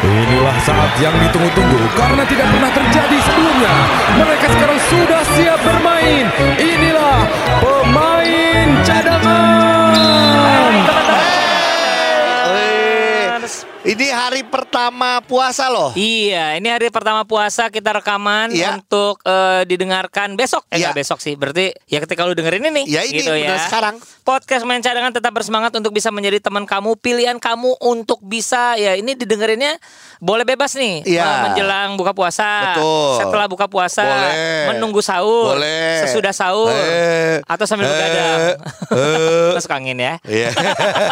Inilah saat yang ditunggu-tunggu karena tidak pernah terjadi sebelumnya. Mereka sekarang sudah siap bermain. Inilah pemain cadangan. Ini hari pertama puasa loh. Iya, ini hari pertama puasa kita rekaman Iya. untuk eh, didengarkan besok. Eh, Iya. besok sih. Berarti ya ketika lu dengerin ini Ya ini gitu ya. sekarang. Podcast main cadangan tetap bersemangat untuk bisa menjadi teman kamu, pilihan kamu untuk bisa ya ini didengerinnya boleh bebas nih eh, menjelang buka puasa. Betul. Setelah buka puasa, Boleh. menunggu sahur, Boleh. sesudah sahur Eh. atau sambil Eh. begadang. Eh. Masuk angin ya. Iya.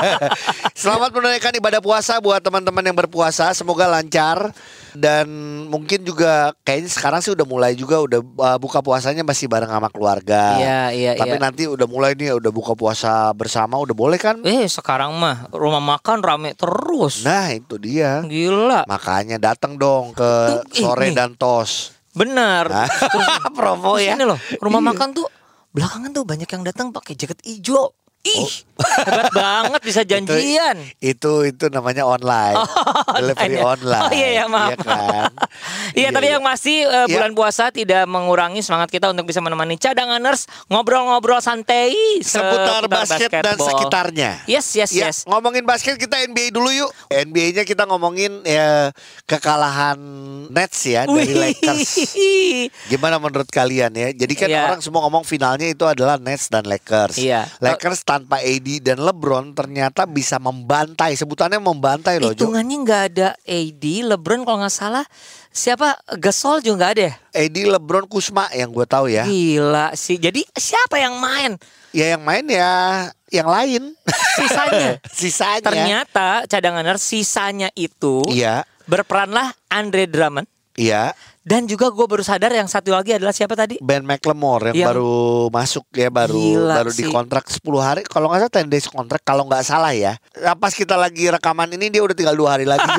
Selamat menunaikan ibadah puasa buat teman-teman yang berpuasa. Semoga lancar dan mungkin juga kayaknya sekarang sih udah mulai juga udah uh, buka puasanya masih bareng sama keluarga. Iya, iya, Tapi iya. nanti udah mulai nih udah buka puasa bersama udah boleh kan? Eh, sekarang mah rumah makan rame terus. Nah, itu dia. Gila. Makanya datang dong ke Tuh, sore ini. dan tos. Bener. Nah, promo ya. ini loh, rumah Iya. makan tuh belakangan tuh banyak yang datang pakai jaket hijau. Ih, Oh. hebat banget bisa janjian. Itu itu namanya online. Delivery online ya. online. Oh, iya, iya, maaf. Iya kan? Iya, tapi yang masih uh, Iya. bulan puasa tidak mengurangi semangat kita untuk bisa menemani cadanganers ngobrol-ngobrol santai seputar basket dan sekitarnya. Yes, yes, Ya, yes. ngomongin basket kita NBA dulu yuk. NBA-nya kita ngomongin ya kekalahan Nets ya dari Wih. Lakers. Gimana menurut kalian ya? Jadi kan Iya. orang semua ngomong finalnya itu adalah Nets dan Lakers. Iya. Lakers tanpa AD dan LeBron ternyata bisa membantai. Sebutannya membantai loh. Hitungannya nggak ada AD, LeBron kalau nggak salah siapa Gasol juga nggak ada ya? AD, LeBron, Kusma yang gue tahu ya. Gila sih. Jadi siapa yang main? Ya yang main ya yang lain. Sisanya. Sisanya. Ternyata cadanganer sisanya itu Iya. berperanlah Andre Drummond Iya. Dan juga gue baru sadar yang satu lagi adalah siapa tadi? Ben McLemore yang, Yang- baru masuk ya baru Gila baru sih. dikontrak 10 hari kalau nggak salah 10 days kontrak kalau nggak salah ya. Nah, pas kita lagi rekaman ini dia udah tinggal dua hari lagi.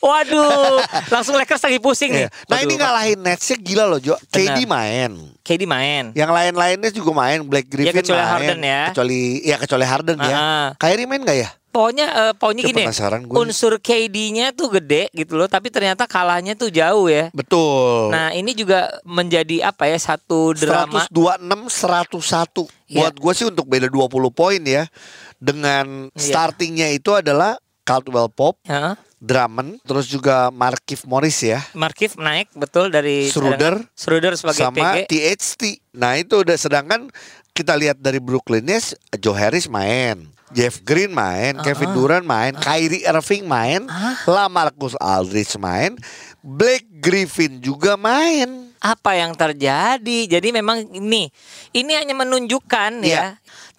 Waduh, langsung Lakers lagi pusing nih. Iya. nah Waduh, ini ngalahin Netsnya gila loh Jo. KD main. KD main. Yang lain-lainnya juga main. Black Griffin Ya, kecuali main. Harden ya. Kecuali ya kecuali Harden ya. Ah. Kyrie main nggak ya? Pokoknya eh, pokoknya Ya, gini. gue. Unsur KD-nya tuh gede gitu loh, tapi ternyata kalahnya tuh jauh ya. Betul. Nah, ini juga menjadi apa ya satu drama 126 101. Iya. Buat gue sih untuk beda 20 poin ya. Dengan Iya. startingnya itu adalah Caldwell Pop, Heeh. Drummond, terus juga Markif Morris ya. Markif naik betul dari Schroeder. Schroeder sebagai sama PG. THT. Nah itu udah sedangkan kita lihat dari Brooklyn Nets, Joe Harris main. Jeff Green main, Kevin Durant main, Kyrie Irving main, Lamarcus Aldridge main, Blake Griffin juga main. Apa yang terjadi. Jadi memang ini ini hanya menunjukkan Iya. ya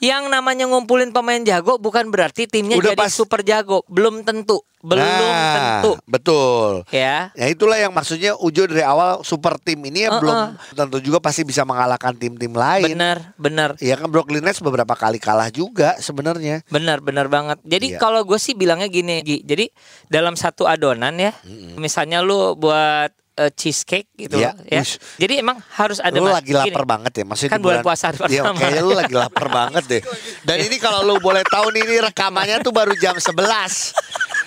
yang namanya ngumpulin pemain jago bukan berarti timnya Udah jadi pas- super jago. Belum tentu. Belum Nah, tentu. Betul. Ya. Ya itulah yang maksudnya Ujo dari awal super tim ini ya Uh-uh. belum tentu juga pasti bisa mengalahkan tim-tim lain. Benar, benar. Ya kan Brooklyn Nets beberapa kali kalah juga sebenarnya. Benar, benar banget. Jadi Iya. kalau gue sih bilangnya gini, Gi. jadi dalam satu adonan ya, misalnya lu buat eh, cheesecake gitu Iya. ya. Ush. Jadi emang harus ada lu lagi lapar gini. banget ya maksudnya Kan di bulan puasa Iya, pertama. kayaknya lu lagi lapar banget deh. Dan ini kalau lu boleh tahu nih ini rekamannya tuh baru jam 11.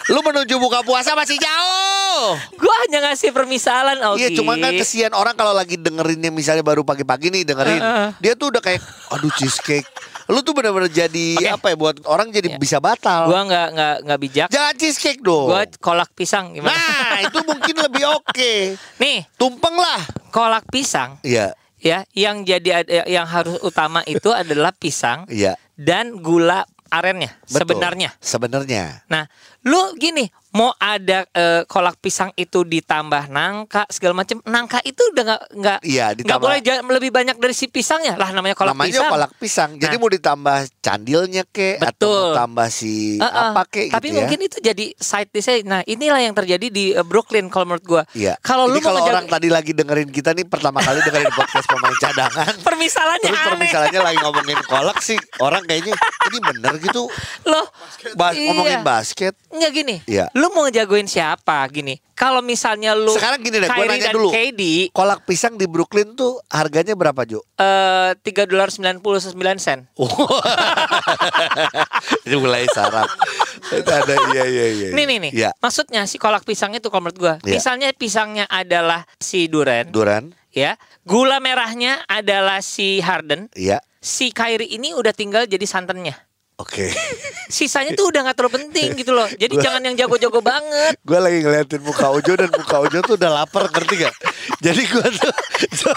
Lu menuju buka puasa masih jauh. Gua hanya ngasih permisalan, Ogi. Iya, cuma kan kesian orang kalau lagi dengerinnya misalnya baru pagi-pagi nih dengerin. Heeh. Dia tuh udah kayak aduh cheesecake. Lu tuh bener-bener jadi Oke. apa ya buat orang jadi Iya. bisa batal. Gua nggak nggak nggak bijak. Jangan cheesecake dong. Gua kolak pisang gimana? Nah, itu mungkin lebih oke. Nih, Tumpeng lah. kolak pisang Iya, ya yang jadi ad- yang harus utama itu adalah pisang iya. dan gula arennya Betul. sebenarnya. Sebenarnya. Nah, lu gini, mau ada eh, kolak pisang itu ditambah nangka segala macam, nangka itu udah nggak nggak Iya, nggak boleh lebih banyak dari si pisangnya lah namanya kolak Namanya pisang. kolak pisang. Jadi Nah. mau ditambah candilnya ke atau mau tambah si Eh, eh, apa ke Tapi gitu ya. mungkin itu jadi side dish Nah, inilah yang terjadi di eh, Brooklyn kalau menurut gua. Iya. Kalau lu kalau orang tadi lagi dengerin kita nih pertama kali dengerin podcast pemain cadangan. permisalannya Terus permisalannya lagi ngomongin kolak sih orang kayaknya ini bener gitu Loh, bas- iya. ngomongin basket. Enggak gini. Iya. Lu mau ngejagoin siapa gini? Kalau misalnya lu Sekarang gini deh, gue nanya dan dulu. KD Kolak pisang di Brooklyn tuh harganya berapa Jo? eh, tiga dolar sembilan puluh sembilan sen. Ini mulai sarap. Ada iya iya iya. Nih nih nih. Iya. Maksudnya si kolak pisang itu kalau menurut gua, Iya. misalnya pisangnya adalah si Duren, Duran. ya. Gula merahnya adalah si Harden. Iya. Si Kyrie ini udah tinggal jadi santannya. Oke. Sisanya tuh udah nggak terlalu penting gitu loh. Jadi jangan yang jago-jago banget. gue lagi ngeliatin muka Ojo dan muka Ojo tuh udah lapar ngerti gak? Jadi gue tuh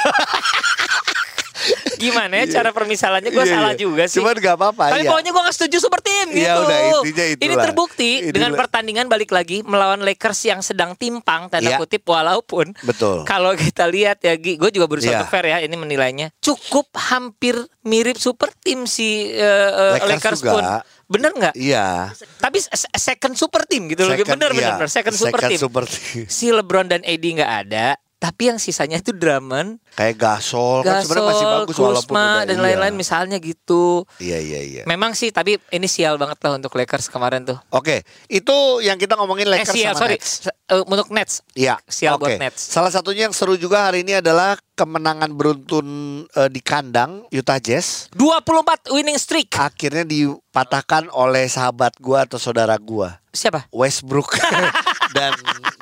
Gimana ya cara permisalannya gue Iya, salah iya. juga sih. Cuman gak apa-apa Tapi ya. pokoknya gue gak setuju super team gitu. Iya, udah, intinya Ini itulah. terbukti dengan Inilah. pertandingan balik lagi melawan Lakers yang sedang timpang tanda Iya. kutip walaupun Betul. kalau kita lihat ya gue juga berusaha Iya. untuk fair ya ini menilainya cukup hampir mirip super team si uh, Lakers Lakers, juga. pun. Bener nggak? Iya. Tapi se- second super team gitu loh. Second, Bener bener iya. bener. Second, super team. super team. Si LeBron dan AD nggak ada. Tapi yang sisanya itu Drummond, Kayak Gasol, kan sebenarnya masih Gasol, bagus walaupun Kuzma udah- dan iya. lain-lain misalnya gitu. Iya iya iya. Memang sih, tapi ini sial banget lah untuk Lakers kemarin tuh. Oke, itu yang kita ngomongin Eh Lakers sial, sama sorry. Nets. Eh, untuk Nets. Iya. Sial oke. buat Nets. Salah satunya yang seru juga hari ini adalah kemenangan beruntun eh, di kandang Utah Jazz 24 winning streak. akhirnya dipatahkan oleh sahabat gua atau saudara gua Siapa? Westbrook dan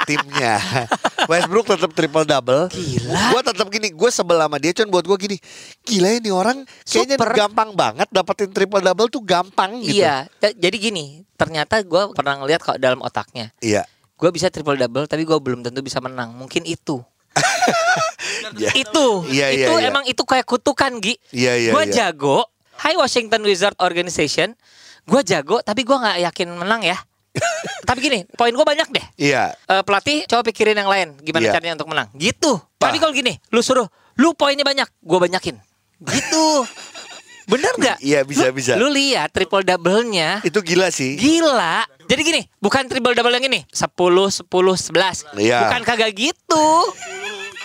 timnya. Westbrook tetap triple double. Gila. Gua tetap gini, gue sebel sama dia cuman buat gua gini. Gila ini orang kayaknya Super. gampang banget dapetin triple double tuh gampang gitu. Iya. T- Jadi gini, ternyata gue pernah ngeliat kok dalam otaknya. Iya. Gue bisa triple double, tapi gue belum tentu bisa menang. Mungkin itu. Iya. itu. Iya, iya, itu iya. emang itu kayak kutukan, Gi. Iya, iya, Gue iya. jago. Hi Washington Wizard Organization. Gue jago, tapi gue nggak yakin menang ya. Tapi gini, poin gue banyak deh. Iya. Eh, pelatih coba pikirin yang lain gimana Iya. caranya untuk menang gitu Pak. tapi kalau gini lu suruh lu poinnya banyak gue banyakin gitu bener nggak Iya, bisa, Lu- bisa. lu lihat triple double-nya Itu gila sih. gila jadi gini bukan triple double yang ini 10 10 11 Iya. bukan kagak gitu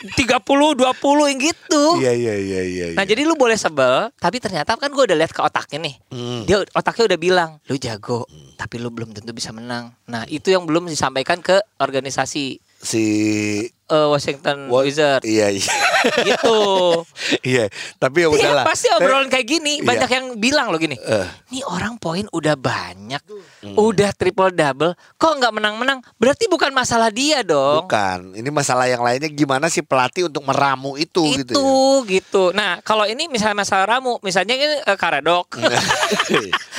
30 20 yang gitu Iya iya iya iya. Nah iya. jadi lu boleh sebel Tapi ternyata kan gue udah lihat ke otaknya nih Hmm. Dia otaknya udah bilang Lu jago Tapi lu belum tentu bisa menang Nah itu yang belum disampaikan ke organisasi si eh, Washington Wa- Wizards Iya iya. Gitu Iya, tapi ya Iya udahlah. pasti obrolan kayak gini Iya. Banyak yang bilang loh gini Eh. Nih orang poin udah banyak Hmm. Udah triple double Kok nggak menang-menang Berarti bukan masalah dia dong Bukan, ini masalah yang lainnya gimana si pelatih untuk meramu itu, itu gitu. ya. gitu. Nah, kalau ini misalnya masalah ramu, misalnya ini eh, karadok.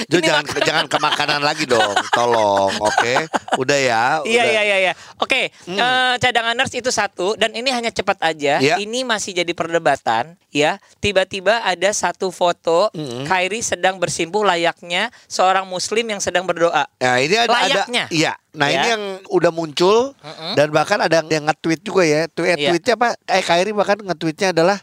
Jo Ini jangan makanan. jangan ke makanan lagi dong, tolong, oke? Udah ya. Iya iya iya iya. Oke, eh, cadangan nurse itu satu dan ini hanya cepat aja. Iya. Ini masih jadi perdebatan ya. Tiba-tiba ada satu foto Kyrie sedang bersimpuh layaknya seorang muslim yang sedang berdoa. Nah ini ada, ada Layaknya. iya. Nah Ya. ini yang udah muncul dan bahkan ada yang nge-tweet juga ya. Tweet Iya. tweetnya apa? Eh Kyrie bahkan nge-tweetnya adalah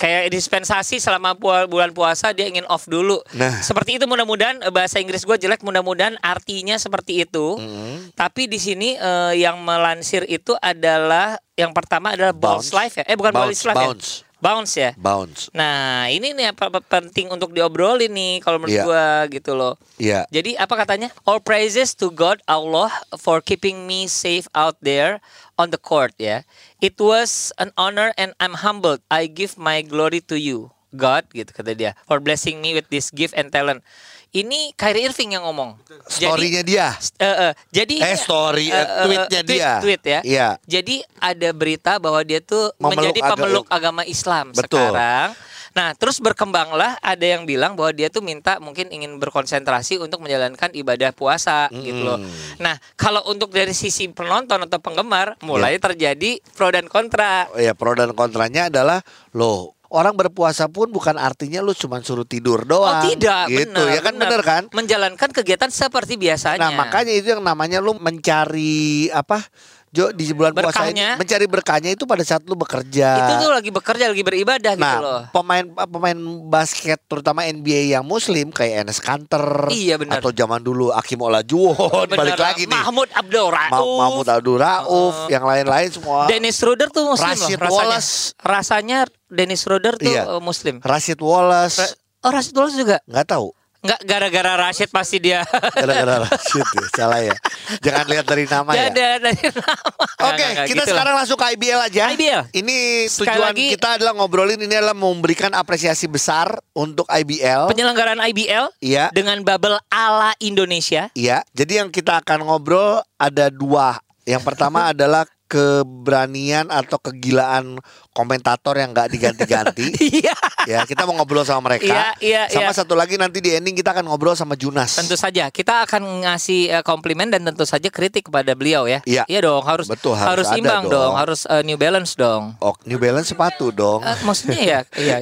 Kayak dispensasi selama pu- bulan puasa dia ingin off dulu. Nah. Seperti itu mudah-mudahan eh, bahasa Inggris gue jelek mudah-mudahan artinya seperti itu. mm, Tapi di sini eh, yang melansir itu adalah yang pertama adalah Bounce. bounce life ya. Eh bukan Bounce, bounce life bounce. ya. Bounce ya. bounce. Nah, ini nih apa, apa penting untuk diobrolin nih kalau menurut Iya. gua gitu loh. Iya. Jadi apa katanya? All praises to God Allah for keeping me safe out there on the court ya. It was an honor and I'm humbled. I give my glory to you. God gitu kata dia for blessing me with this gift and talent. Ini Kyrie Irving yang ngomong. Story-nya dia. Eh, eh, jadi Eh, story, eh, eh, tweet-nya tweet, dia. tweet ya. Iya. Jadi ada berita bahwa dia tuh Memeluk menjadi pemeluk agama Islam Betul. sekarang. Nah, terus berkembanglah ada yang bilang bahwa dia tuh minta mungkin ingin berkonsentrasi untuk menjalankan ibadah puasa gitu loh. Hmm. Nah, kalau untuk dari sisi penonton atau penggemar mulai Iya. terjadi pro dan kontra. ya pro dan kontranya adalah loh orang berpuasa pun bukan artinya lu cuma suruh tidur doang. oh, tidak, gitu benar. ya kan bener kan? Menjalankan kegiatan seperti biasanya. Nah makanya itu yang namanya lu mencari apa Jo di bulan puasa mencari berkahnya itu pada saat lu bekerja. itu tuh lagi bekerja, lagi beribadah gitu Nah, loh. pemain pemain basket terutama NBA yang muslim kayak Enes Kanter Iya, benar. atau zaman dulu Akim Olajuwon Bener, balik lagi nih. Mahmud Abdul Rauf. Ma- Mahmud Abdul Rauf, yang lain-lain semua. Dennis Schroeder tuh muslim Rashid loh rasanya. Wallace. Rasanya Dennis Schroeder tuh Iya. eh, muslim. Rashid Wallace Ra- oh Rashid Wallace juga. nggak tahu. Enggak gara-gara Rashid pasti dia. Gara-gara Rashid ya, salah ya. Jangan lihat dari nama ya. Ada dari nama. Oke, nggak, kita gitu lah. sekarang langsung ke IBL aja. IBL. Ini Sekali tujuan lagi- kita adalah ngobrolin ini adalah memberikan apresiasi besar untuk IBL. penyelenggaraan IBL Iya. dengan bubble ala Indonesia. Iya, jadi yang kita akan ngobrol ada dua. Yang pertama adalah keberanian atau kegilaan komentator yang nggak diganti-ganti. Iya. ya, kita mau ngobrol sama mereka. Iya, iya, sama iya. satu lagi nanti di ending kita akan ngobrol sama Junas. Tentu saja kita akan ngasih eh, komplimen dan tentu saja kritik kepada beliau ya. Iya. dong, harus Betul, harus ada imbang dong. dong. harus eh, New Balance dong. Oh, New Balance sepatu dong. Eh, maksudnya ya, iya.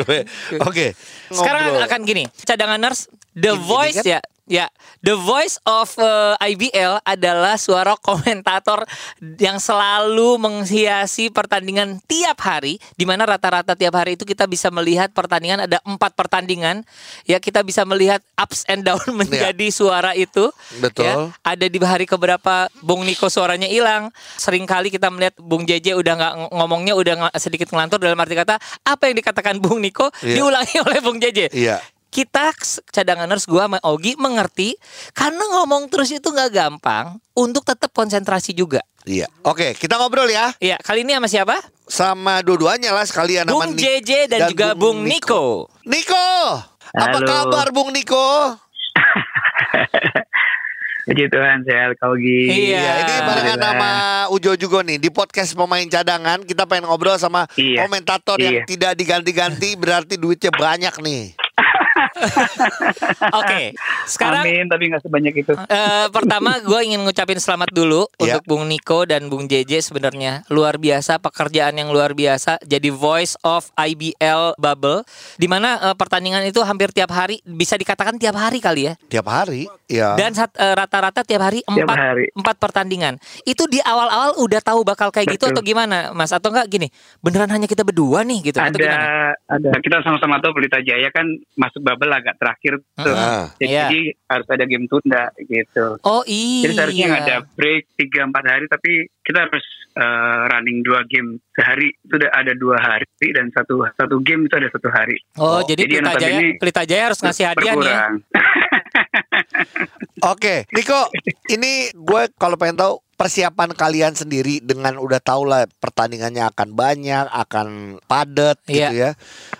Oke. Sekarang ngobrol. akan gini, cadanganers, the Gini-gini voice kan? ya, ya, the voice of uh, IBL adalah suara komentator yang selalu menghiasi pertandingan tiap hari, di mana rata-rata tiap hari itu kita bisa melihat pertandingan ada empat pertandingan, ya kita bisa melihat ups and down menjadi suara itu. Betul. Ya, ada di hari keberapa Bung Niko suaranya hilang. Seringkali kita melihat Bung JJ udah nggak ng- ngomongnya udah sedikit ngelantur dalam arti kata apa yang dikatakan Bung Niko Iya. diulangi oleh Bung JJ. Iya. Kita s- cadanganers gua sama Ogi mengerti karena ngomong terus itu nggak gampang untuk tetap konsentrasi juga. Iya. Oke, kita ngobrol ya Iya, kali ini sama siapa? sama dua-duanya lah sekalian Bung JJ dan, juga Bung Niko. Niko, apa Halo. kabar Bung Niko? Puji Tuhan sehat kau Gi. Iya. Iya, ini barengan sama Ujo juga nih di podcast pemain cadangan kita pengen ngobrol sama Iya. komentator yang Iya. tidak diganti-ganti berarti duitnya banyak nih. Oke, sekarang Amin, tapi nggak sebanyak itu. Eh, pertama gue ingin ngucapin selamat dulu Iya. untuk Bung Niko dan Bung JJ sebenarnya luar biasa pekerjaan yang luar biasa jadi voice of IBL bubble di mana eh, pertandingan itu hampir tiap hari bisa dikatakan tiap hari kali ya Tiap hari, ya. dan sat- eh, rata-rata tiap hari Tiap empat hari. empat pertandingan itu di awal-awal udah tahu bakal kayak gitu Betul. atau gimana Mas atau enggak gini beneran hanya kita berdua nih gitu atau ada gimana? ada kita sama-sama tahu Pelita Jaya kan masuk bubble agak terakhir tuh. Ah. Jadi, jadi harus ada game tunda gitu. Oh iya. Jadi seharusnya nggak ada break 3-4 hari tapi kita harus eh, running dua game sehari itu udah ada dua hari dan satu satu game itu ada satu hari. Oh, Oh, jadi jadi Pelita Jaya, notabene Pelita Jaya harus ngasih hadiah nih. Oke, Niko, ini gue kalau pengen tahu persiapan kalian sendiri dengan udah tahu lah pertandingannya akan banyak, akan padat gitu ya.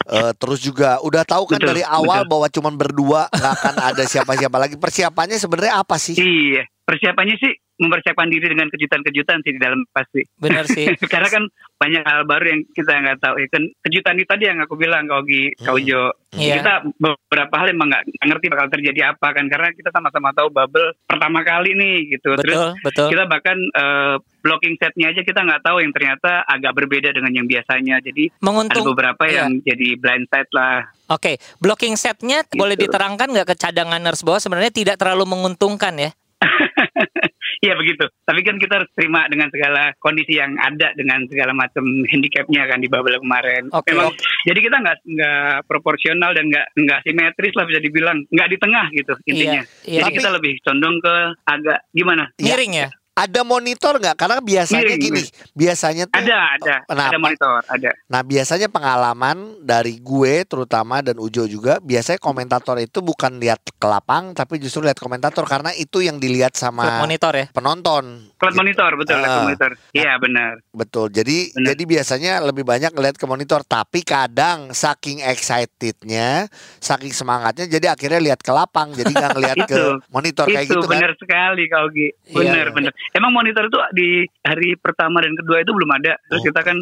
Eh, terus juga udah tahu kan Betul, dari awal betul. bahwa cuman berdua nggak akan ada siapa-siapa lagi. Persiapannya sebenarnya apa sih? Iya, persiapannya sih mempersiapkan diri dengan kejutan-kejutan sih di dalam pasti. Bener sih. Karena kan banyak hal baru yang kita nggak tahu. Ya kan kejutan itu tadi yang aku bilang Ogi, Kak Hmm. Ujo. Iya. Kita beberapa hal emang nggak ngerti bakal terjadi apa kan karena kita sama-sama tahu bubble pertama kali nih gitu. Terus Betul, betul. kita bahkan eh, blocking setnya aja kita nggak tahu yang ternyata agak berbeda dengan yang biasanya. Jadi ada Menguntung beberapa iya. yang jadi blind side lah. Oke, blocking setnya boleh Gitu. diterangkan nggak ke cadanganers bahwa sebenarnya tidak terlalu menguntungkan ya? Iya begitu. Tapi kan kita harus terima dengan segala kondisi yang ada dengan segala macam handicapnya kan di bubble kemarin. Oke. Memang jadi kita nggak nggak proporsional dan nggak nggak simetris lah bisa dibilang. Nggak di tengah gitu intinya. Iya, iya. Jadi Tapi- kita lebih condong ke agak gimana? Miring ya? Ada monitor nggak? Karena biasanya Miring, gini, biasanya tuh Ada ada Kenapa? ada monitor ada. Nah biasanya pengalaman dari gue terutama dan Ujo juga biasanya komentator itu bukan lihat ke lapang tapi justru lihat komentator karena itu yang dilihat Klub sama monitor ya? penonton. Cloud monitor betul cloud monitor. Iya benar. Betul. Jadi Benar. jadi biasanya lebih banyak lihat ke monitor tapi kadang saking excitednya, saking semangatnya jadi akhirnya lihat ke lapang jadi nggak ngelihat ke Itu. monitor kayak itu gitu kan. benar sekali kau Gi. Benar Iya. benar. Emang monitor itu di hari pertama dan kedua itu belum ada. Terus Oh. kita kan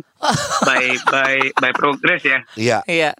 by by by progress ya. Iya. Iya.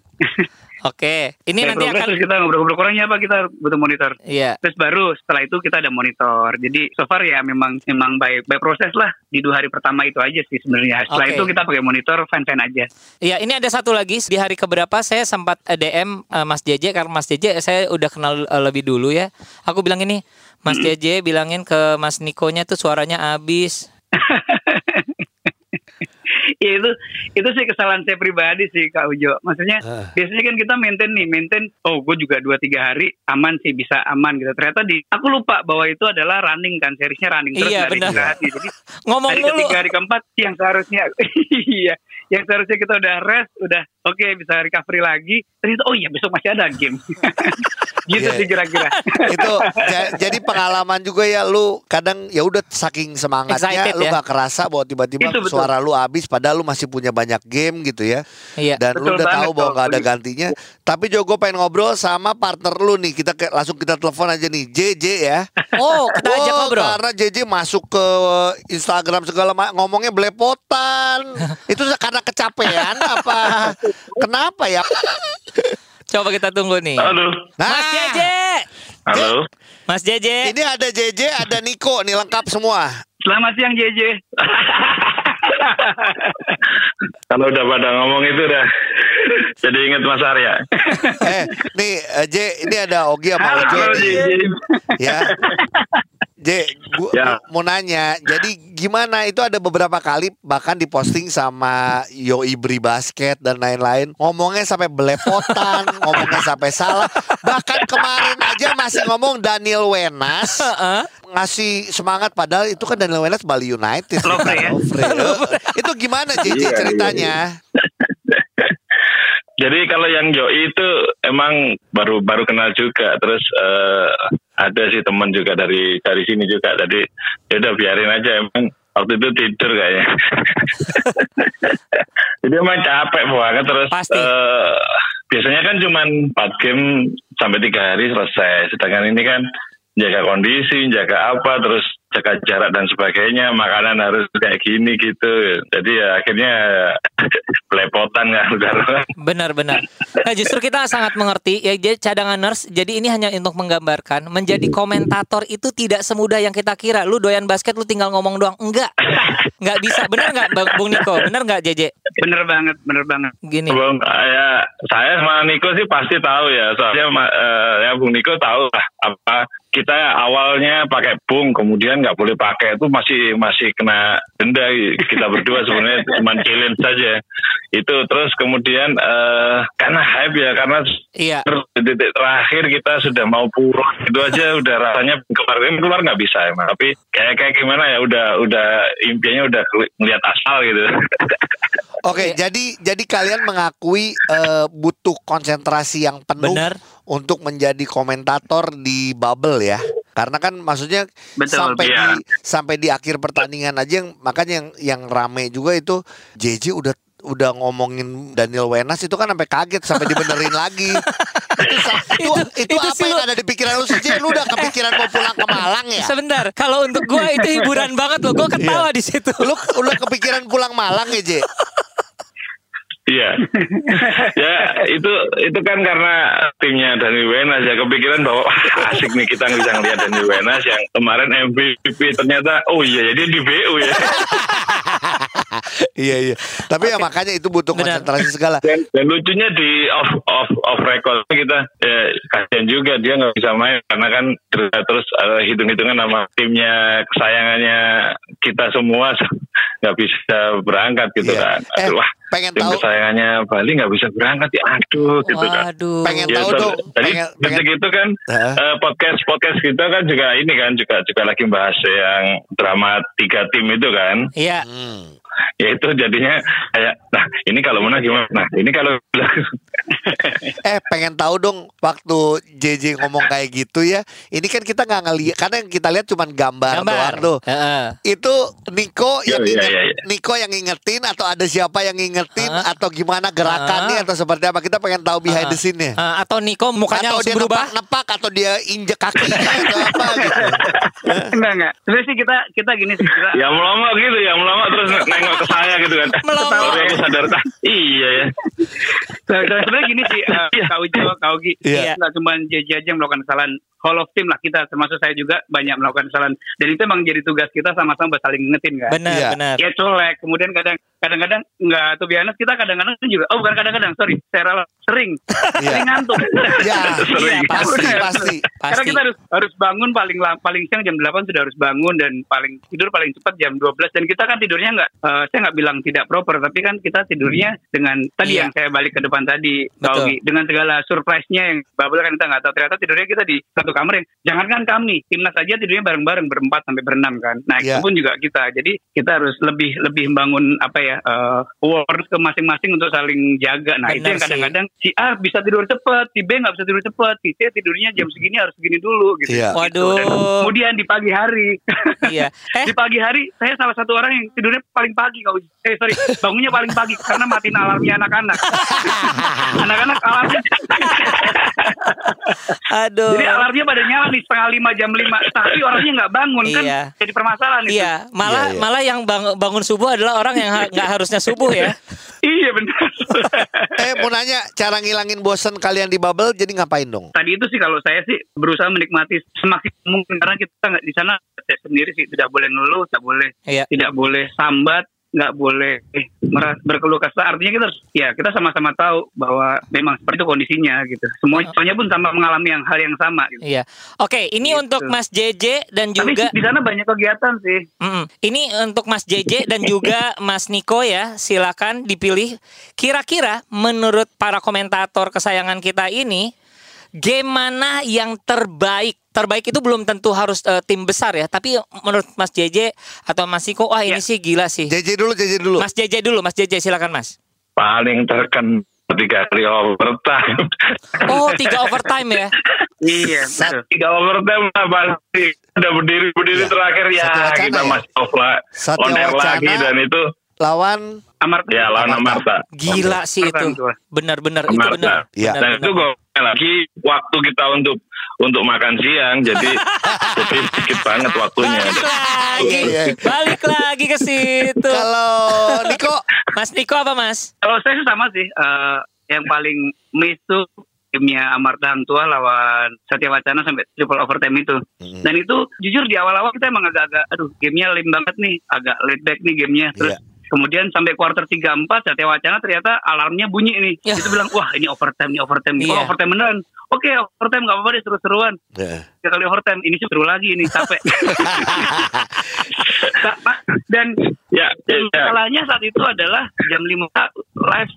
Oke, ini By nanti progress akan terus kita ngobrol-ngobrol kurangnya apa kita butuh monitor. Iya. Terus baru setelah itu kita ada monitor. Jadi so far ya memang memang by by proses lah di dua hari pertama itu aja sih sebenarnya. Setelah Oke. itu kita pakai monitor fan-fan aja. Iya, ini ada satu lagi di hari keberapa saya sempat eh, DM eh, Mas JJ karena Mas JJ saya udah kenal eh, lebih dulu ya. Aku bilang ini, Mas JJ bilangin ke Mas Nikonya tuh suaranya abis. ya itu itu sih kesalahan saya pribadi sih Kak Ujo. Maksudnya Ah. biasanya kan kita maintain nih, maintain. Oh, gue juga dua tiga hari aman sih bisa aman gitu. Ternyata di aku lupa bahwa itu adalah running kan, seriesnya running terus Iya, benar. istirahatnya. Jadi Ngomong hari ketiga hari keempat yang seharusnya iya yang seharusnya kita udah rest udah oke bisa recovery lagi ternyata oh iya besok masih ada game gitu Iya. sih kira-kira itu ja- jadi pengalaman juga ya lu kadang ya udah saking semangatnya Excited lu ya. gak kerasa bahwa tiba-tiba Itu betul. suara lu habis padahal lu masih punya banyak game gitu ya Iya. dan lu Betul udah banget tahu bahwa gak ada gantinya tapi juga gue pengen ngobrol sama partner lu nih kita ke- langsung kita telepon aja nih JJ ya Oh, kita ajak Oh, ngobrol. Karena JJ masuk ke Instagram segala ma- ngomongnya belepotan. Itu karena kecapean apa? Kenapa ya? Coba kita tunggu nih. Halo. Nah, Mas JJ. Halo. Mas JJ. Ini ada JJ, ada Niko nih lengkap semua. selamat siang JJ Kalau udah pada ngomong itu udah jadi inget Mas Arya. Eh, nih eh, J, ini ada Ogi sama Ojo. Ya. J, gua Ya. mau nanya, jadi gimana itu ada beberapa kali bahkan diposting sama Yoi Bri Basket dan lain-lain ngomongnya sampai belepotan, ngomongnya sampai salah. Bahkan kemarin aja masih ngomong Daniel Wenas ngasih semangat padahal itu kan Daniel Wenas Bali United. Lovre ya? Lovre. Eh, itu gimana JJ Iya, ceritanya? Jadi kalau yang Yoi itu emang baru baru kenal juga, terus eh, ada sih teman juga dari dari sini juga. Jadi ya udah biarin aja emang waktu itu tidur kayaknya. Jadi emang capek banget terus. Pasti. eh, biasanya kan cuma 4 game sampai tiga hari selesai. Sedangkan ini kan jaga kondisi, jaga apa, terus jaga jarak dan sebagainya. Makanan harus kayak gini gitu. Jadi ya akhirnya belepotan kan udah. Benar-benar. Nah, justru kita sangat mengerti ya jadi cadanganers. Jadi ini hanya untuk menggambarkan menjadi komentator itu tidak semudah yang kita kira. Lu doyan basket lu tinggal ngomong doang. Enggak. Enggak bisa. Benar enggak Bang- Bung Niko? Benar enggak JJ? bener banget bener banget Gini. Bung, ya saya sama Niko sih pasti tahu ya. Soalnya eh, ya Bung Niko tahu lah apa kita awalnya pakai Bung, kemudian nggak boleh pakai itu masih masih kena denda. Kita berdua sebenarnya cuma challenge saja. Itu terus kemudian eh, karena hype ya karena Iya. titik terakhir kita sudah mau pulang itu aja udah rasanya keluar keluar nggak bisa emang tapi kayak kayak gimana ya udah udah impiannya udah ngeliat asal gitu Oke, Iya. jadi jadi kalian mengakui eh, butuh konsentrasi yang penuh Benar. Untuk menjadi komentator di bubble ya. Karena kan maksudnya Betul, sampai iya. di sampai di akhir pertandingan aja yang makanya yang yang rame juga itu JJ udah udah ngomongin Daniel Wenas itu kan sampai kaget sampai dibenerin lagi. Itu, itu, Itu- itu, apa sih yang lu- ada di pikiran lu sih? Lu udah kepikiran mau pulang ke Malang ya? Sebentar, kalau untuk gua itu hiburan banget loh. Gua ketawa di situ. Lu udah kepikiran pulang Malang ya, J? Iya, ya itu itu kan karena timnya Dani Wenas ya kepikiran bahwa "Wah, asik nih kita bisa ngeliat Dani Wenas yang kemarin MVP ternyata oh iya jadi di BU ya. iya iya. Tapi ya makanya itu butuh Benar. konsentrasi segala. Dan, dan lucunya di off off off record kita ya kasihan juga dia nggak bisa main karena kan terus, terus eh, hitung-hitungan sama timnya kesayangannya kita semua nggak bisa berangkat gitu Iya. kan. Eh, Aduh, wah pengen tim tahu kesayangannya Bali nggak bisa berangkat ya aduh gitu kan. Waduh. Pengen Ya, tahu dong, Tadi pengen- detik pengen- itu kan eh, podcast podcast kita kan juga ini kan juga juga lagi bahas yang drama tiga tim itu kan. Iya. Hmm. Ya itu jadinya kayak nah ini kalau menang gimana? Nah ini kalau Eh pengen tahu dong waktu JJ ngomong kayak gitu ya. Ini kan kita nggak ngeliat karena yang kita lihat cuma gambar, Gambar. doang tuh. Heeh. Itu Niko yang Iya, inget- iya, iya. Niko yang ngingetin atau ada siapa yang ngingetin Hah? atau gimana gerakannya Hah? atau seperti apa kita pengen tahu behind the scene-nya. Eh, atau Niko mukanya atau dia berubah. nepak-nepak atau dia injek kakinya atau apa gitu. enggak enggak sebenarnya sih kita kita gini sih kita ya melomot gitu ya melomot terus nengok saya gitu kan. Baru aku sadar "Ah, iya ya. Nah, sebenarnya gini sih eh, Kak Ujo, Kak Ugi, Iya. nggak cuma JJ aja yang melakukan kesalahan Hall of Team lah kita termasuk saya juga banyak melakukan kesalahan dan itu emang jadi tugas kita sama-sama saling ngingetin kan. Benar, Iya. benar. Ya colek, kemudian kadang kadang-kadang nggak tuh biasa kita kadang-kadang juga oh bukan kadang-kadang sorry secara sering Iya. sering ngantuk. Ya, Sering. pasti Bener. pasti. Karena Pasti. kita harus harus bangun paling paling siang jam 8 sudah harus bangun dan paling tidur paling cepat jam 12 dan kita kan tidurnya nggak eh, saya nggak bilang tidak proper, tapi kan kita tidurnya dengan tadi Iya. yang saya balik ke depan tadi, Betul. Augie, dengan segala surprise-nya yang bubble kan kita nggak tahu. Ternyata tidurnya kita di satu kamar yang jangankan kami, timnas aja tidurnya bareng-bareng berempat sampai berenam kan. Nah Iya. itu pun juga kita. Jadi kita harus lebih lebih membangun apa ya uh, awareness ke masing-masing untuk saling jaga. Nah itu Benar yang sih. kadang-kadang si A bisa tidur cepat, si B nggak bisa tidur cepat, si C tidurnya jam segini harus segini dulu gitu. Iya. Waduh. Dan kemudian di pagi hari, Iya. Eh, di pagi hari saya salah satu orang yang tidurnya paling pagi kau. Eh sorry, bangunnya paling pagi karena matiin alarmnya anak-anak. anak-anak alarmnya. aduh. Jadi alarmnya pada nyala nih setengah lima jam lima, tapi orangnya nggak bangun kan? Iya. Jadi permasalahan itu. Iya, malah Iya, iya. malah yang bang- bangun subuh adalah orang yang ha- nggak harusnya subuh ya. Iya benar. Eh mau nanya cara ngilangin bosen kalian di bubble jadi ngapain dong? Tadi itu sih kalau saya sih berusaha menikmati semaksimal mungkin karena kita nggak di sana saya sendiri sih tidak boleh ngeluh, tidak boleh Iya. tidak boleh sambat, nggak boleh eh, meras- berkeluh kesah. Artinya kita harus ya kita sama-sama tahu bahwa memang seperti itu kondisinya gitu. Semua semuanya pun sama mengalami yang hal yang sama. Gitu. Iya. Oke, ini Gitu. untuk Mas JJ dan Tapi juga di sana banyak kegiatan sih. Mm-mm. Ini untuk Mas JJ dan juga Mas Niko ya, silakan dipilih. Kira-kira menurut para komentator kesayangan kita ini, game mana yang terbaik? Terbaik itu belum tentu harus eh, tim besar ya, tapi menurut Mas JJ atau Mas Niko, wah ini Ya. sih gila sih. JJ dulu, JJ dulu. Mas JJ dulu, Mas JJ silakan Mas. Paling terken tiga kali overtime. Oh, tiga overtime ya. Iya, Sat- tiga overtime lah pasti udah berdiri berdiri Iya. terakhir ya kita ya? masih off lah Satya on lagi dan itu Lawan Amarta. ya lawan Amarta. Amarta. Gila sih itu. Benar-benar itu benar. Iya. Benar, Dan benar. itu gue lagi waktu kita untuk untuk makan siang jadi jadi sedikit banget waktunya. Balik lagi, Iya, iya. balik lagi ke situ. kalau Niko Mas Niko apa Mas? Kalau saya sih sama sih. eh, yang paling miss tuh timnya Amarta Hang Tua lawan Satya Wacana sampai triple overtime itu. Hmm. Dan itu jujur di awal-awal kita emang agak-agak, aduh gamenya lim banget nih, agak laid back nih gamenya. Terus Iya. Kemudian sampai quarter 3-4 Satya Wacana ternyata alarmnya bunyi nih. Ya. Itu bilang, wah ini overtime, ini overtime. nih. Iya. Oh overtime beneran. Oke overtime gak apa-apa deh seru-seruan. Ya. Tiga kali overtime, ini seru lagi ini capek. Dan Ya, ya, ya. Masalahnya saat itu adalah jam 5 live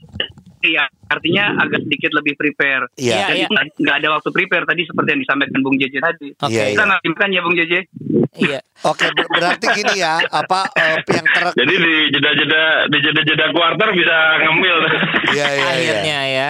ya artinya agak sedikit lebih prepare. Iya. Dan Iya, itu nggak nggak ada waktu prepare tadi seperti yang disampaikan Bung Jeje tadi. Oke. Iya, Kita iya. nggak kan ya Bung Jeje? Iya. Oke, ber- berarti gini ya, apa eh, yang ter Jadi di jeda-jeda di jeda-jeda kuarter bisa ngemil. Iya, iya, iya. Akhirnya ya.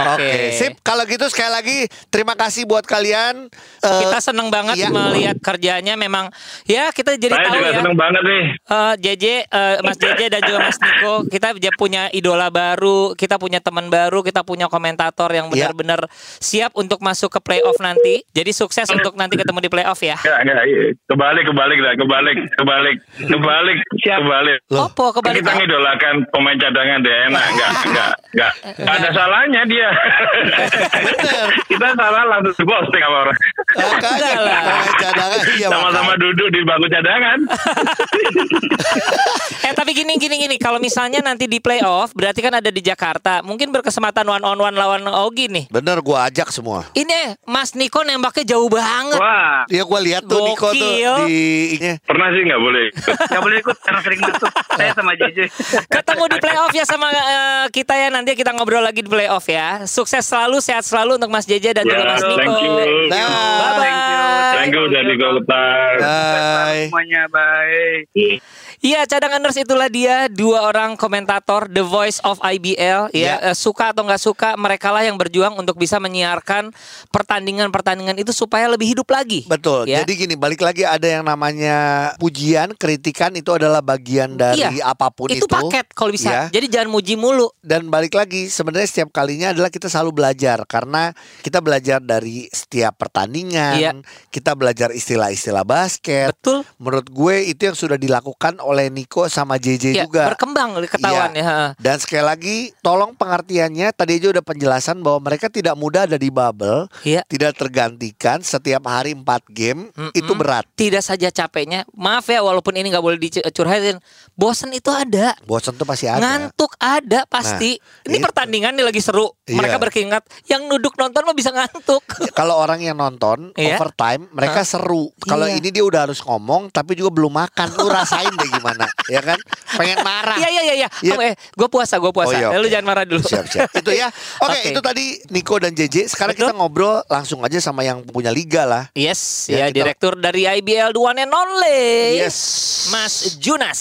Oke, Oke. sip. Kalau gitu sekali lagi terima kasih buat kalian. Eh, Kita seneng banget iya. melihat kerjanya memang ya kita jadi Saya tahu juga ya. seneng banget nih. Eh, JJ, eh, Mas JJ dan juga Mas Niko, kita punya idola baru, kita punya teman baru, kita punya komentator yang Iya. benar-benar siap untuk masuk ke playoff nanti. Jadi sukses untuk nanti ketemu di playoff ya. Enggak, enggak. iya. Kebalik, kebalik dah. Kebalik, kebalik, kebalik, kebalik. Loh. Opo kebalik Kita ngidolakan pemain cadangan deh enak enggak enggak enggak Nggak ada salahnya dia kita salah langsung di posting sama orang Makanya Enggak lah. pemain cadangan iya sama-sama duduk di bangku cadangan Eh tapi gini gini gini, kalau misalnya nanti di playoff berarti kan ada di Jakarta, mungkin berkesempatan one on one lawan Ogi nih. Bener gua ajak semua. Ini Mas Niko nembaknya jauh banget. Wah, Iya gua lihat tuh Niko tuh di ini. pernah sih nggak boleh nggak boleh ikut karena sering masuk. Saya sama Jeje. Ketemu di playoff ya sama eh, kita ya nanti kita ngobrol lagi di playoff ya. Sukses selalu, sehat selalu untuk Mas JJ dan juga ya Mas thank Niko. you Nah. Bye Thank you. bye. thank you udah di Golkar Bye. Semuanya baik. Iya, cadanganers itulah dia dua orang komentator The Voice of IBL ya. Ya. Eh, suka atau nggak suka mereka lah yang berjuang untuk bisa menyiarkan pertandingan-pertandingan itu supaya lebih hidup lagi. Betul. Ya. Jadi gini, balik lagi ada yang namanya pujian, kritikan itu adalah bagian dari Iya. apa pun itu. itu paket kalau bisa. Ya. Jadi jangan muji mulu. Dan balik lagi, sebenarnya setiap kalinya adalah kita selalu belajar karena kita belajar dari setiap pertandingan, Iya. kita belajar istilah-istilah basket. Betul. Menurut gue itu yang sudah dilakukan oleh Niko sama JJ Ya, juga. berkembang ketahuan Iya. ya. ha. Dan sekali lagi, tolong pengertiannya. Tadi aja udah penjelasan bahwa mereka tidak mudah ada di bubble, Iya. tidak tergantikan setiap hari 4 game Mm-mm. itu berat. Tidak saja capeknya, maaf ya walaupun ini nggak boleh dicurhatin, bosen itu ada. Bosan tuh pasti ada. Ngantuk ada pasti. ini itu. pertandingan nih lagi seru. Mereka Iya. berkeringat. Yang nuduk nonton mah bisa ngantuk. Ya, Kalau orang yang nonton Iya. overtime, mereka seru. Kalau Iya. ini dia udah harus ngomong, tapi juga belum makan. Lu rasain deh gimana, ya kan? Pengen marah. Iya iya iya iya. Iya. Oh, eh, gue puasa, gue puasa. Oh, iya, Eh, Lu jangan marah dulu. Siap siap. Itu ya. Oke, Oke. itu tadi Niko dan JJ. Sekarang Betul. kita ngobrol langsung aja sama yang punya liga lah. Yes, Ya, ya, kita- direktur dari IBL The One and Only. Yes. Mas Junas.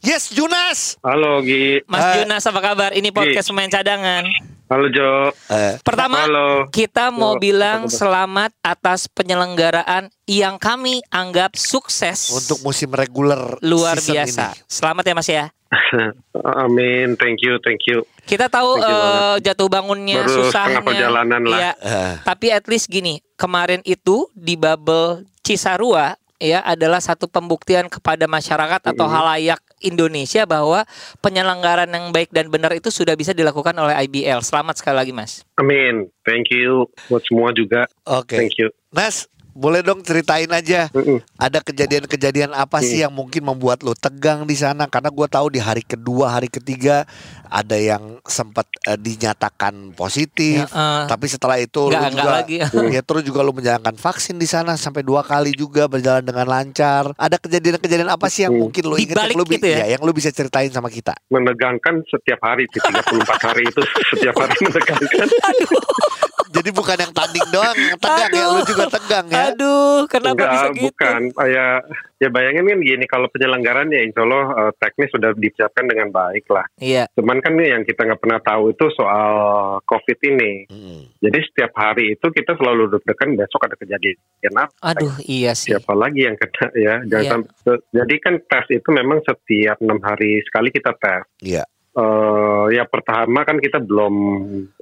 Yes, Junas. Halo Gi. Mas Eh. Junas apa kabar? Ini podcast pemain cadangan. Halo Jo. Eh, Pertama, Halo. kita mau Yo, bilang selamat atas penyelenggaraan yang kami anggap sukses untuk musim reguler luar biasa. ini. Selamat ya Mas ya. Amin. Thank you, thank you. Kita tahu Thank you eh, jatuh bangunnya Baru susahnya. perjalanan lah. Iya. Eh, Tapi at least gini, kemarin itu di bubble Cisarua ya adalah satu pembuktian kepada masyarakat atau halayak Indonesia bahwa penyelenggaraan yang baik dan benar itu sudah bisa dilakukan oleh IBL. Selamat sekali lagi, Mas. Amin. Thank you buat semua juga. Oke. Thank you. Nas, boleh dong ceritain aja. Mm-mm. Ada kejadian-kejadian apa sih yang mungkin membuat lo tegang di sana? Karena gue tahu di hari kedua, hari ketiga ada yang sempat eh, dinyatakan positif. Ya, eh. Tapi setelah itu Nggak- lu nggak juga, lagi. ya terus juga lo menjalankan vaksin di sana sampai dua kali juga berjalan dengan lancar. Ada kejadian-kejadian apa sih yang Hmm. mungkin lo Di ingat yang lo gitu ya? yang lo bisa ceritain sama kita? Menegangkan setiap hari sih 34 hari itu setiap hari menegangkan. Jadi bukan yang tanding doang yang tegang ya, lo juga tegang ya. Aduh, kenapa Enggak, bisa gitu? bukan. Ya, ya bayangin kan gini kalau penyelenggaraan ya insya Allah eh, teknis sudah disiapkan dengan baik lah. Iya. Cuman kan nih yang kita nggak pernah tahu itu soal COVID ini. Hmm. Jadi setiap hari itu kita selalu deg-degan besok ada kejadian apa. Aduh, iya sih. Siapa lagi yang kena ya? Jangan Iya. sampai- jadi kan tes itu memang setiap enam hari sekali kita tes. Iya. eh ya pertama kan kita belum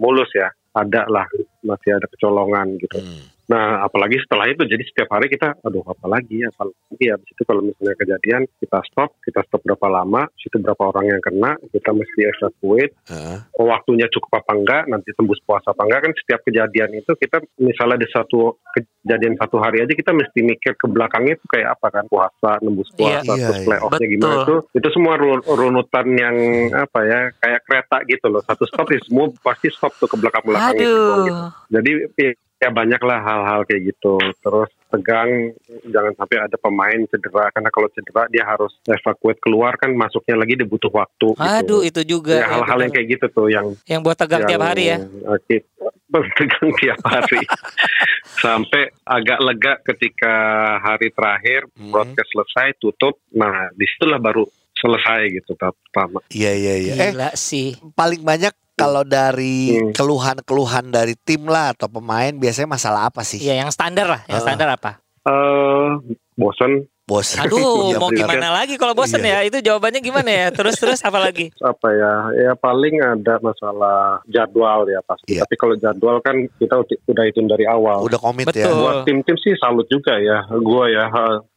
mulus ya, ada lah masih ada kecolongan gitu. Hmm. Nah apalagi setelah itu jadi setiap hari kita, aduh apa lagi ya, apa lagi ya. Habis itu kalau misalnya kejadian kita stop, kita stop berapa lama, situ berapa orang yang kena, kita mesti evacuate. Heeh. Oh, waktunya cukup apa enggak, nanti tembus puasa apa enggak kan setiap kejadian itu kita misalnya di satu kejadian satu hari aja kita mesti mikir ke belakangnya itu kayak apa kan puasa, nembus Iya. puasa, Iya, terus iya. playoffnya Betul. gimana itu itu semua ru- runutan yang apa ya kayak kereta gitu loh satu stop sih semua pasti stop tuh ke belakang belakang Aduh. gitu. Jadi ya, ya banyak lah hal-hal kayak gitu. Terus tegang jangan sampai ada pemain cedera karena kalau cedera dia harus evakuate keluar kan masuknya lagi dia butuh waktu. gitu. Aduh, itu juga. Ya, hal-hal yang benar. kayak gitu tuh yang yang buat tegang tiap hari ya. tegang tiap hari sampai agak lega ketika hari terakhir Hmm. broadcast selesai tutup nah di situlah baru selesai gitu tahap pertama Iya iya iya. Eh sih. paling banyak kalau dari Hmm. keluhan-keluhan dari tim lah atau pemain biasanya masalah apa sih? Iya, yang standar lah. Yang Ah. standar apa? eh bosan Bos. Aduh, Iya, mau gimana lagi kalau bosen Iya. ya? Itu jawabannya gimana ya? Terus terus apa lagi? apa ya ya paling ada masalah jadwal ya pasti Iya. tapi kalau jadwal kan kita udah hitung dari awal Udah komit ya. Betul. buat tim-tim sih salut juga ya gua ya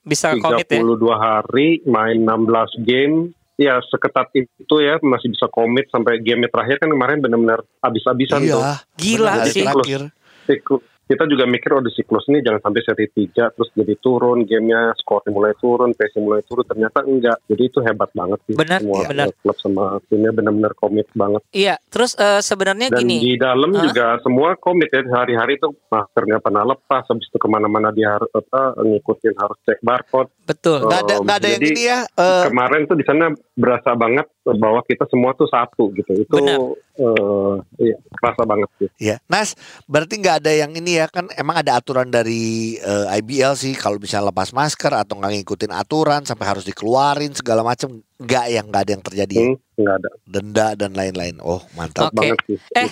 Bisa komit ya? 32 hari main 16 game ya seketat itu ya masih bisa komit sampai game terakhir kan kemarin benar-benar habis-habisan tuh Iya. Gila benar, hari sih. Terakhir. Siklu- kita juga mikir oh di siklus ini jangan sampai seri 3 terus jadi turun gamenya skornya mulai turun pace mulai turun ternyata enggak jadi itu hebat banget sih Benar, semua benar. klub sama timnya benar-benar komit banget Iya, terus eh, sebenarnya dan gini. di dalam Hah? juga semua komit ya hari-hari itu masker nggak pernah lepas habis itu ke mana-mana dia harus apa ngikutin harus cek barcode Betul. Nggak ada Um, nggak ada yang ini ya. eh, kemarin tuh di sana berasa banget bahwa kita semua tuh satu gitu itu Benar. eh, iya, kerasa banget sih Ya, Nas, berarti nggak ada yang ini ya kan? Emang ada aturan dari eh, IBL sih kalau bisa lepas masker atau nggak ngikutin aturan sampai harus dikeluarin segala macam nggak yang nggak ada yang terjadi ya? Hmm, nggak ada denda dan lain-lain. Oh mantap. Oke. banget sih Eh.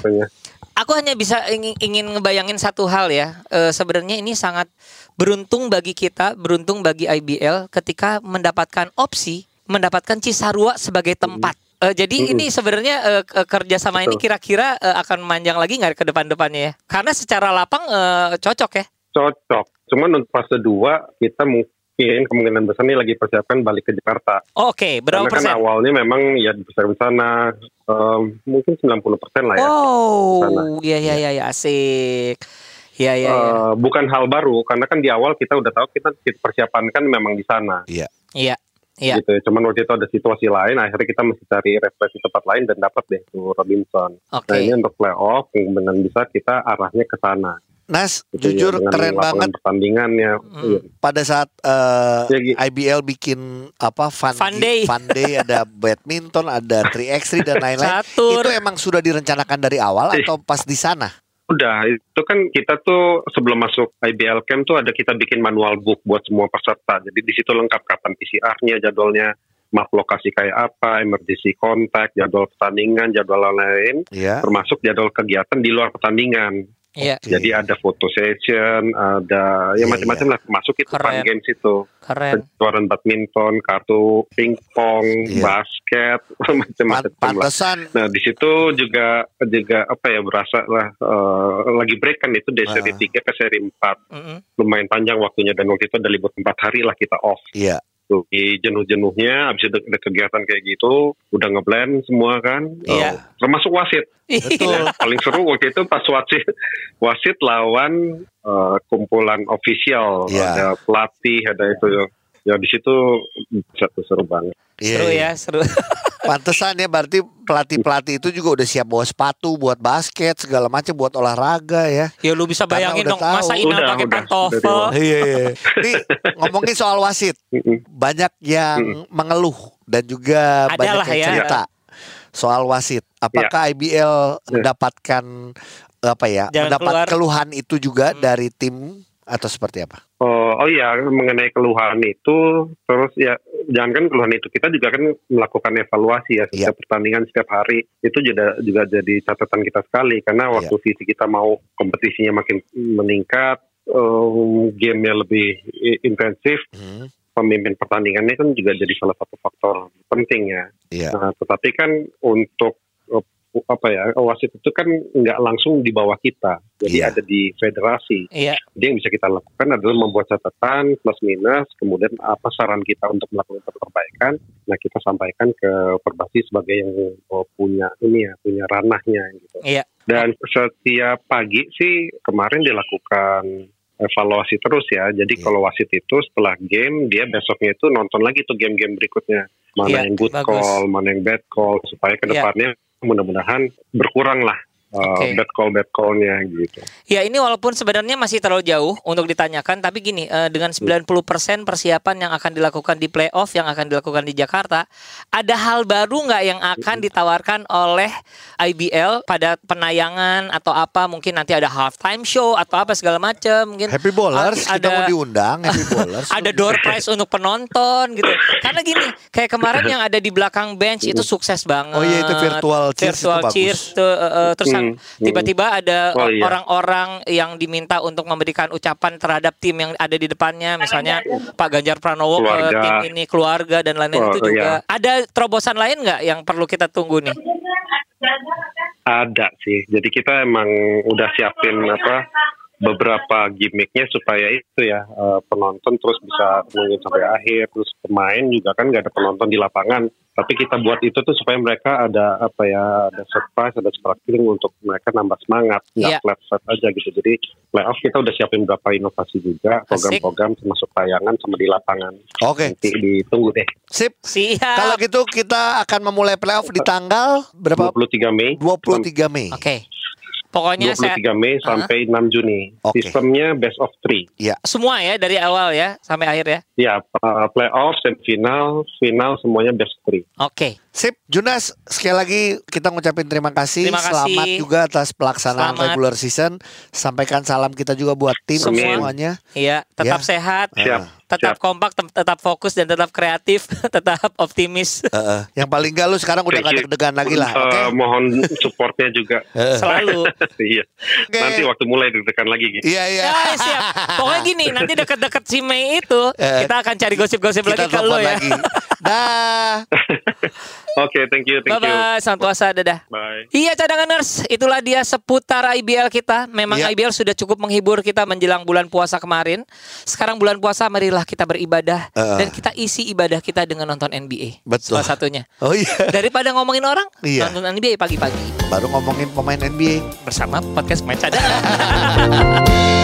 Aku hanya bisa ingin, ingin ngebayangin satu hal ya. Eh, sebenarnya ini sangat beruntung bagi kita, beruntung bagi IBL ketika mendapatkan opsi mendapatkan Cisarua sebagai tempat. Eh, jadi Mm-mm. ini sebenarnya eh, ke- kerjasama ini Betul. kira-kira eh, akan manjang lagi nggak ke depan-depannya ya? Karena secara lapang eh, cocok ya. cocok cuman untuk fase 2 kita mungkin kemungkinan besar nih lagi persiapkan balik ke Jakarta Oke, berapa karena kan persen? awalnya memang ya dipersiapkan di sana em, mungkin 90 persen lah ya. Oh, iya iya iya ya, asik. Iya iya. iya. Eh, bukan hal baru karena kan di awal kita udah tahu kita, kita persiapan kan memang di sana Iya. Iya. Gitu ya. Cuman waktu itu ada situasi lain akhirnya kita mesti cari referensi tempat lain dan dapat deh itu Robinson. Oke. Nah ini untuk playoff kemungkinan bisa kita arahnya ke sana. Nas, Gitu ya, jujur dengan keren banget pertandingannya. Iya. pada saat eh, Ya, gitu. IBL bikin apa fun, Fun day. fun day, ada badminton, ada 3x3 dan lain-lain. Itu emang sudah direncanakan dari awal atau pas di sana? Udah, itu kan kita tuh sebelum masuk IBL Camp tuh ada kita bikin manual book buat semua peserta. Jadi di situ lengkap kapan PCR-nya, jadwalnya, map lokasi kayak apa, emergency contact, jadwal pertandingan, jadwal lain, Iya. termasuk jadwal kegiatan di luar pertandingan. Iya, Oke. Jadi ada foto session, ada ya Iya, macam-macam lah, termasuk itu fun Keren. games itu. keren. Kejuaraan badminton, kartu pingpong, Iya. basket, macam-macam lah. Pantesan Nah di situ juga juga apa ya berasa lah eh, lagi break kan itu dari seri Ah. 3 ke seri 4 Mm-mm. lumayan panjang waktunya dan waktu itu ada libur 4 hari lah kita off Iya. tuh di jenuh-jenuhnya habis itu ada kegiatan kayak gitu udah ngeblend semua kan Iya. Eh, termasuk wasit Betul. Ya, paling seru waktu itu pas wasit wasit lawan eh, kumpulan official Iya. ada pelatih ada itu ya di situ satu seru banget Iya, Seru iya. ya, seru. Pantesan ya berarti pelatih-pelatih itu juga udah siap bawa sepatu buat basket segala macam buat olahraga ya. Ya lu bisa bayangin udah dong tahu. masa Inal Udah, pakai pantofel. Dari Iya iya. Nih ngomongin soal wasit, banyak yang mengeluh dan juga Ada banyak yang ya. cerita soal wasit. Apakah IBL mendapatkan apa ya? Jangan mendapat keluar. keluhan itu juga Hmm. dari tim atau seperti apa? Oh, oh iya mengenai keluhan itu terus ya jangankan keluhan itu kita juga kan melakukan evaluasi ya setiap pertandingan setiap hari itu juga juga jadi catatan kita sekali karena waktu visi kita mau kompetisinya makin meningkat um, gamenya lebih intensif Hmm, pemimpin pertandingannya kan juga jadi salah satu faktor penting ya. Iya. Nah, tetapi kan untuk apa ya wasit itu kan nggak langsung di bawah kita, jadi Iya. ada di federasi. Iya, Jadi yang bisa kita lakukan adalah membuat catatan plus minus, kemudian apa saran kita untuk melakukan perbaikan. Nah kita sampaikan ke perbasi sebagai yang oh, punya ini ya, punya ranahnya gitu. iya. Dan setiap pagi sih kemarin dilakukan evaluasi terus ya. Jadi Iya. kalau wasit itu setelah game dia besoknya itu nonton lagi tuh game-game berikutnya. Mana Iya, yang good bagus. call, mana yang bad call supaya ke Iya. Mudah-mudahan berkurang lah uh, Oke. bad call bad callnya gitu. Ya ini walaupun sebenarnya masih terlalu jauh untuk ditanyakan, tapi gini eh, dengan 90% persiapan yang akan dilakukan di playoff yang akan dilakukan di Jakarta, ada hal baru nggak yang akan ditawarkan oleh IBL pada penayangan atau apa? Mungkin nanti ada halftime show atau apa segala macam. Mungkin Happy Bowlers a- kita mau diundang Happy Bowlers. ada door prize untuk penonton gitu. Karena gini, kayak kemarin yang ada di belakang bench itu sukses banget. Oh iya, itu virtual cheers itu Virtual bagus. cheers tuh, uh, uh, terus Hmm, hmm. tiba-tiba ada Oh, iya. orang-orang yang diminta untuk memberikan ucapan terhadap tim yang ada di depannya, misalnya Pak Ganjar Pranowo ke tim ini keluarga dan lain-lain Oh, itu juga. iya. Ada terobosan lain nggak yang perlu kita tunggu nih? Ada sih. Jadi kita emang udah siapin apa beberapa gimmicknya supaya itu ya eh, penonton terus bisa nungguin sampai akhir. Terus pemain juga kan nggak ada penonton di lapangan. Tapi kita buat itu tuh supaya mereka ada apa ya ada surprise, ada sparkling untuk mereka nambah semangat, nggak Iya. flat aja gitu. Jadi playoff kita udah siapin beberapa inovasi juga, program-program termasuk tayangan sama di lapangan. Oke, Nanti ditunggu deh. sip. Siap. Kalau gitu kita akan memulai playoff di tanggal berapa? 23 Mei. 23 Mei. Oke. Pokoknya saya 23 Mei sampai 6 Juni. Oke. Sistemnya best of three. semua ya dari awal ya sampai akhir ya. Ya, uh, playoff, semifinal, final semuanya best of three. Oke. Sip, Junas sekali lagi kita ngucapin terima kasih. Terima kasih. Selamat juga atas pelaksanaan Selamat. regular season. Sampaikan salam kita juga buat tim Semua. semuanya. Iya, tetap Ya. sehat, Siap. tetap siap. kompak, tetap fokus dan tetap kreatif, tetap optimis. Heeh. Yang paling gak lu sekarang udah gak deg-degan lagi lah. Uh, Oke. mohon supportnya juga. Selalu. iya. Oke. Nanti waktu mulai deg-degan lagi gitu. Iya iya. Ya, siap. Pokoknya gini, nanti deket-deket si Mei itu Eh, kita akan cari gosip-gosip lagi ke lu ya. lagi. Dah. Oke, thank you, thank Bye you. bye, selamat puasa, dadah. Bye. Iya cadanganers, itulah dia seputar IBL kita. Memang Iya. IBL sudah cukup menghibur kita menjelang bulan puasa kemarin. Sekarang bulan puasa, marilah kita beribadah Heeh. dan kita isi ibadah kita dengan nonton NBA. Betul. Salah satunya. Oh iya. Daripada ngomongin orang, Iya. nonton NBA pagi-pagi Baru ngomongin pemain NBA. bersama podcast main cadangan.